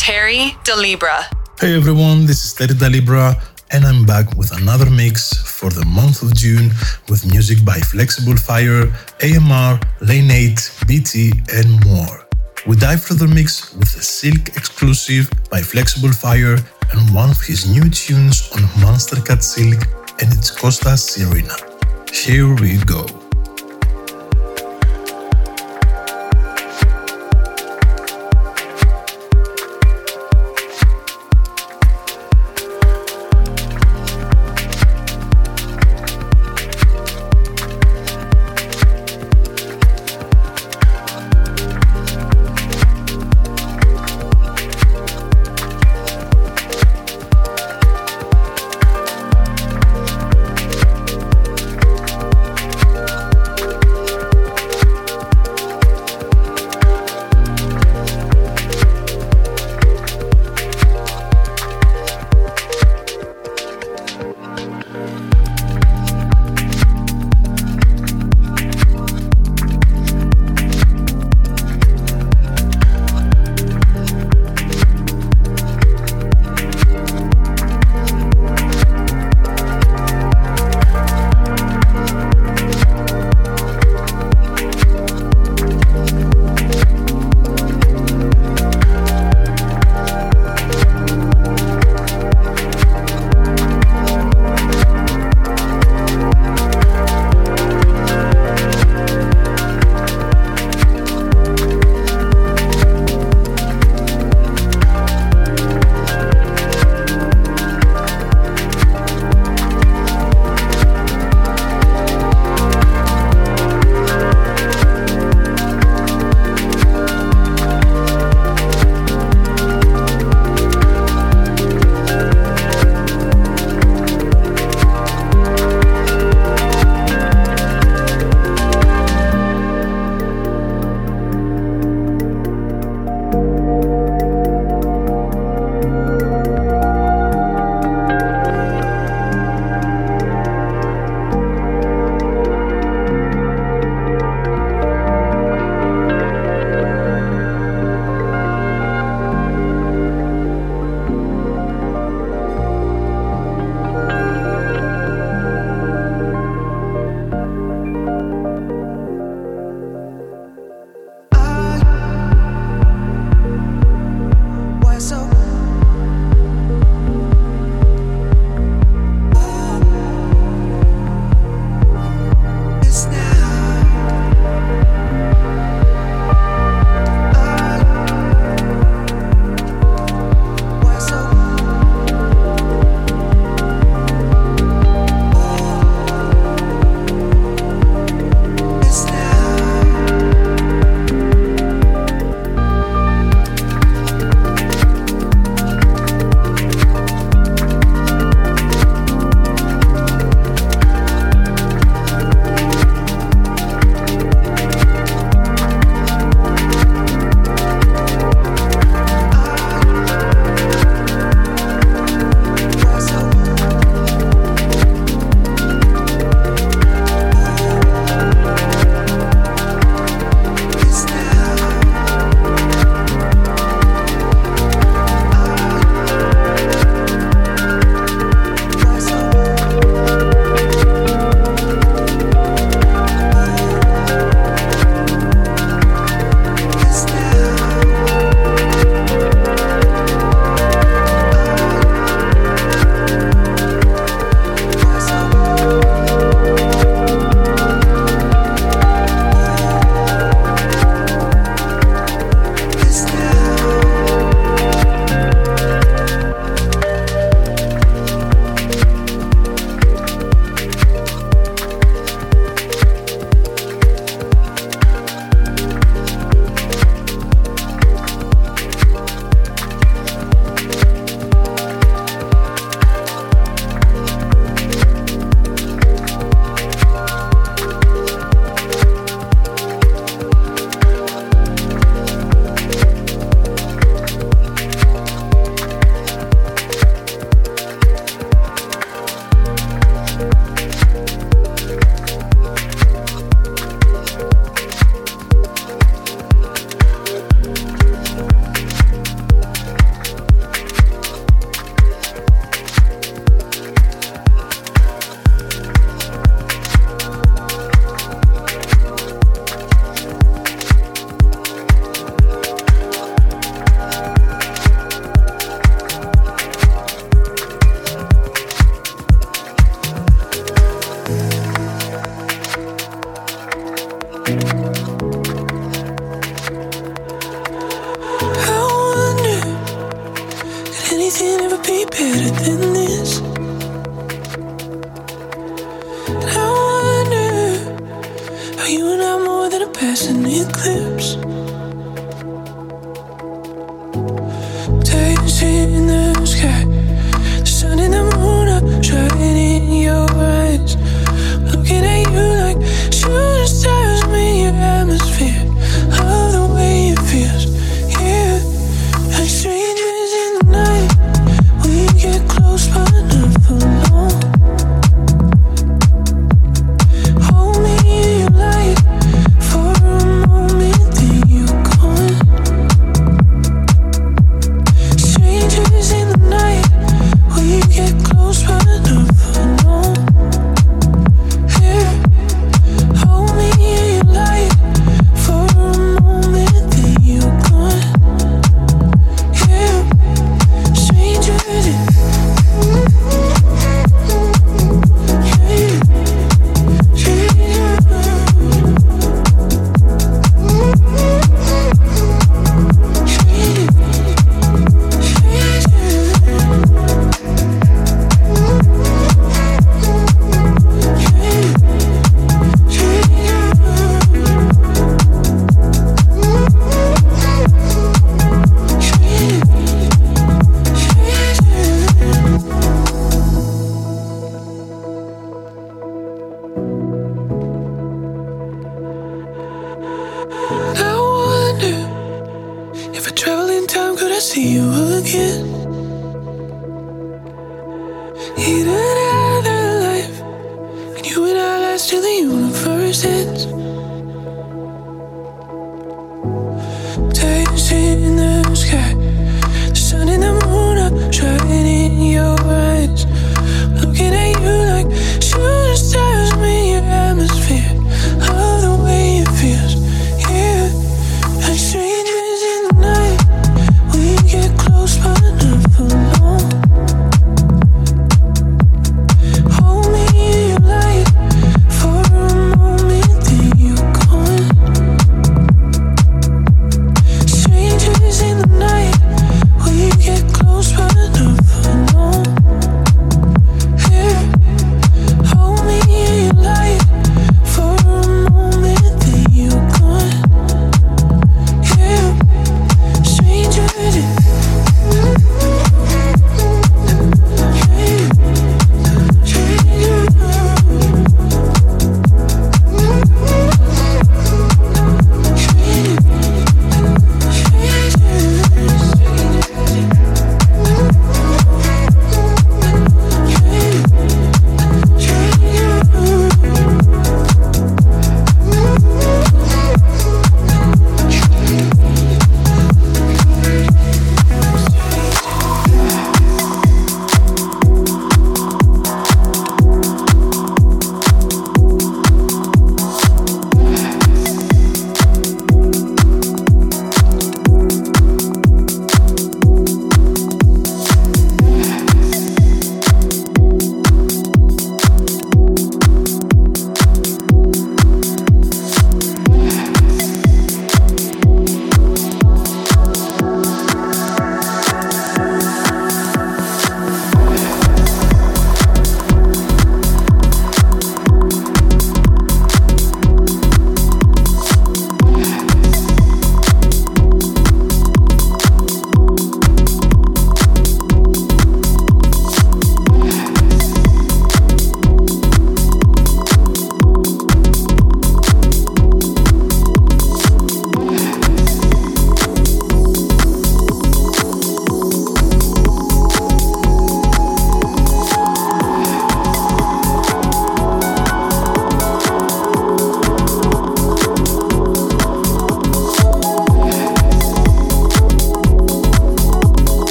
Terry Da Libra. Hey everyone, this is Terry Da Libra, and I'm back with another mix for the month of June with music by Flexible Fire, AMR, Lane 8, BT, and more. We dive through the mix with a Silk exclusive by Flexible Fire and one of his new tunes on Monstercat Silk, and it's Costa Serena. Here we go.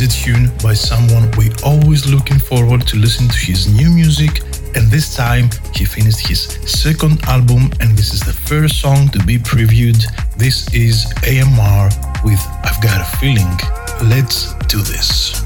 Is a tune by someone we always looking forward to listen to his new music and this time he finished his second album and this is the first song to be previewed. This is AMR with I've Got a Feeling. Let's do this.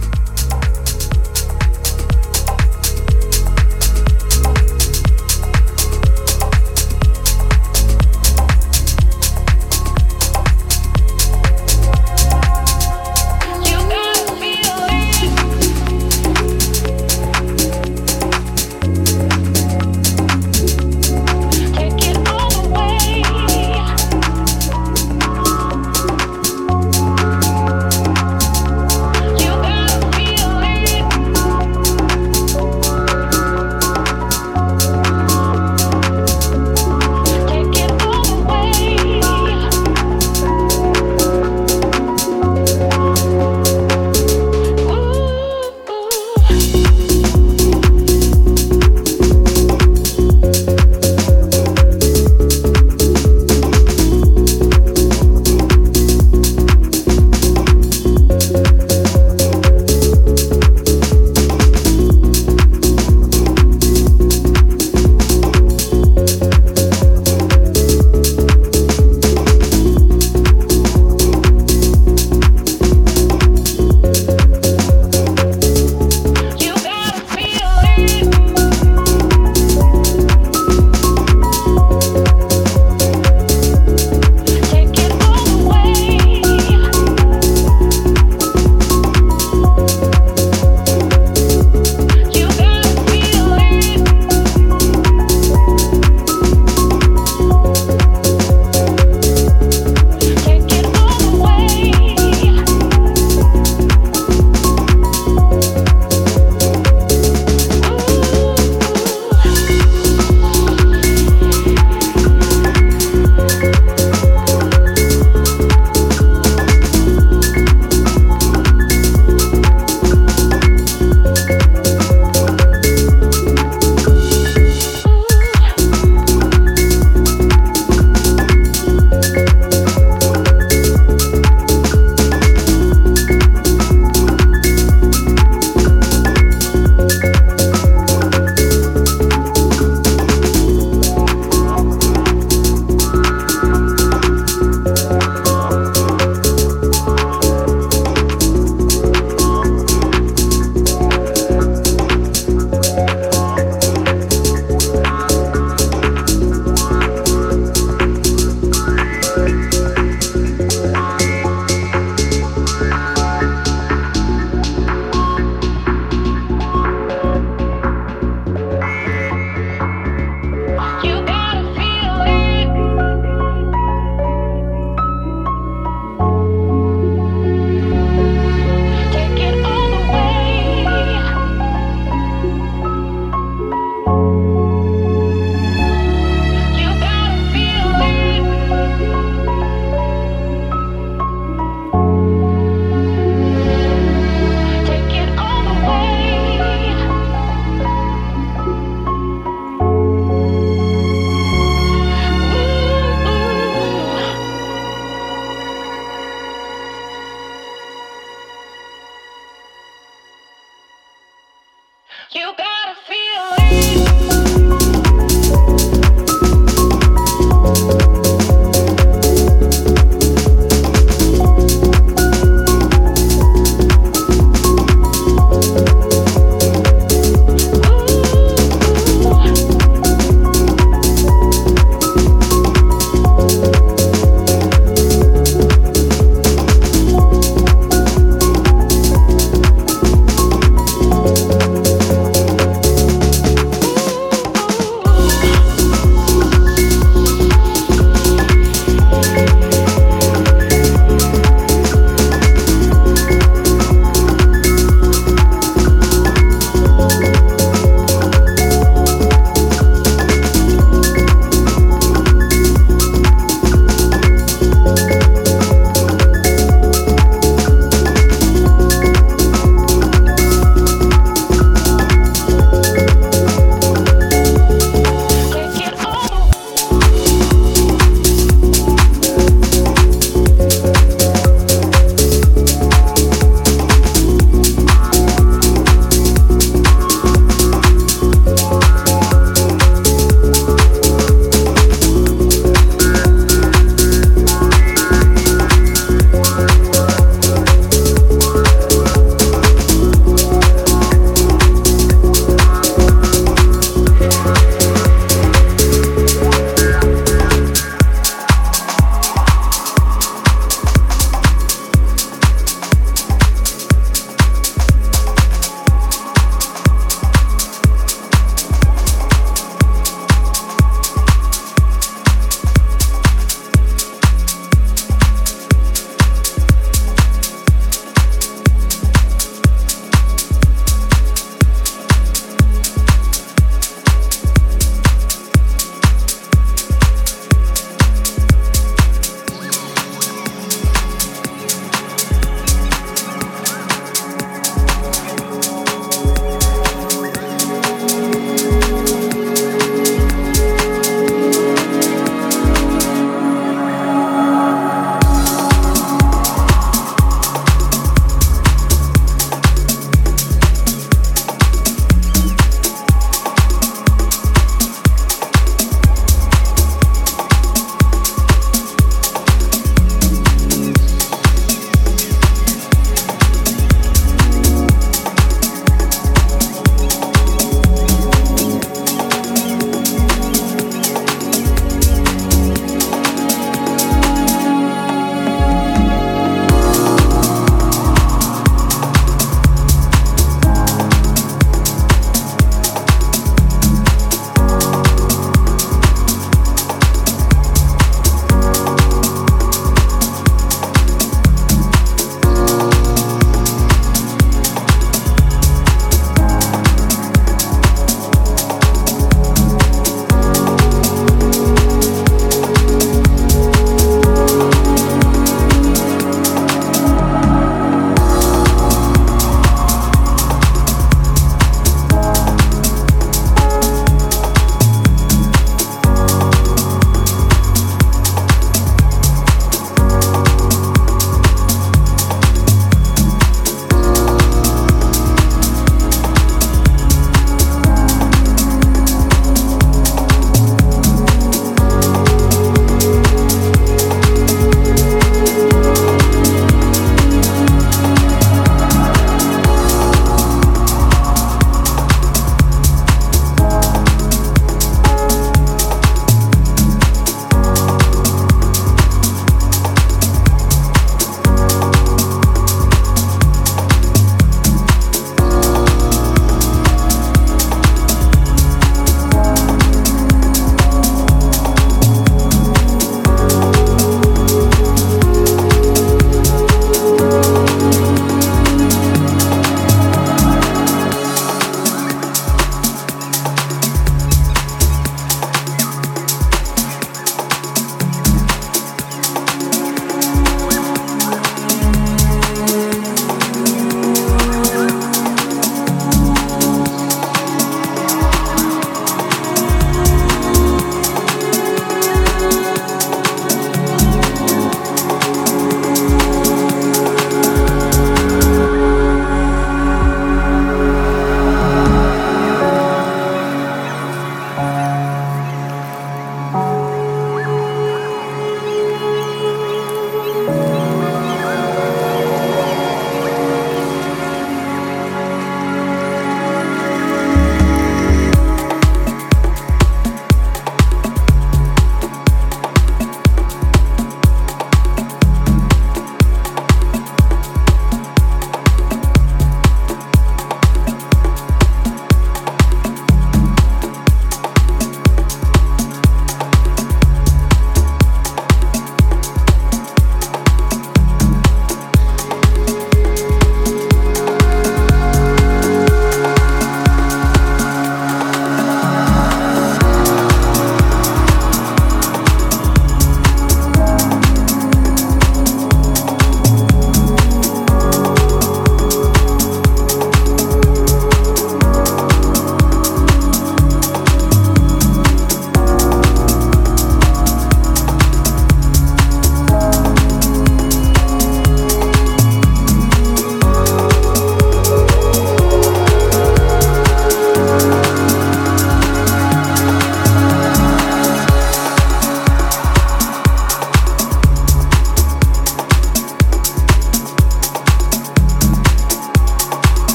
You got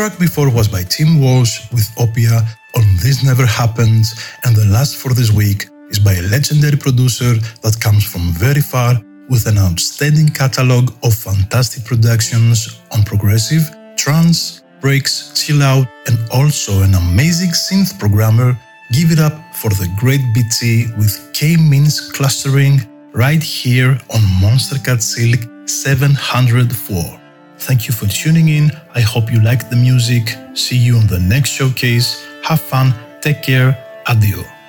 track before was by Tim Walche with Opia on This Never Happened, and the last for this week is by a legendary producer that comes from very far with an outstanding catalog of fantastic productions on progressive, trance, breaks, chill out, and also an amazing synth programmer. Give it up for the great BT with K means clustering right here on Monstercat Silk 704. Thank you for tuning in. I hope you liked the music. See you on the next showcase. Have fun. Take care. Adieu.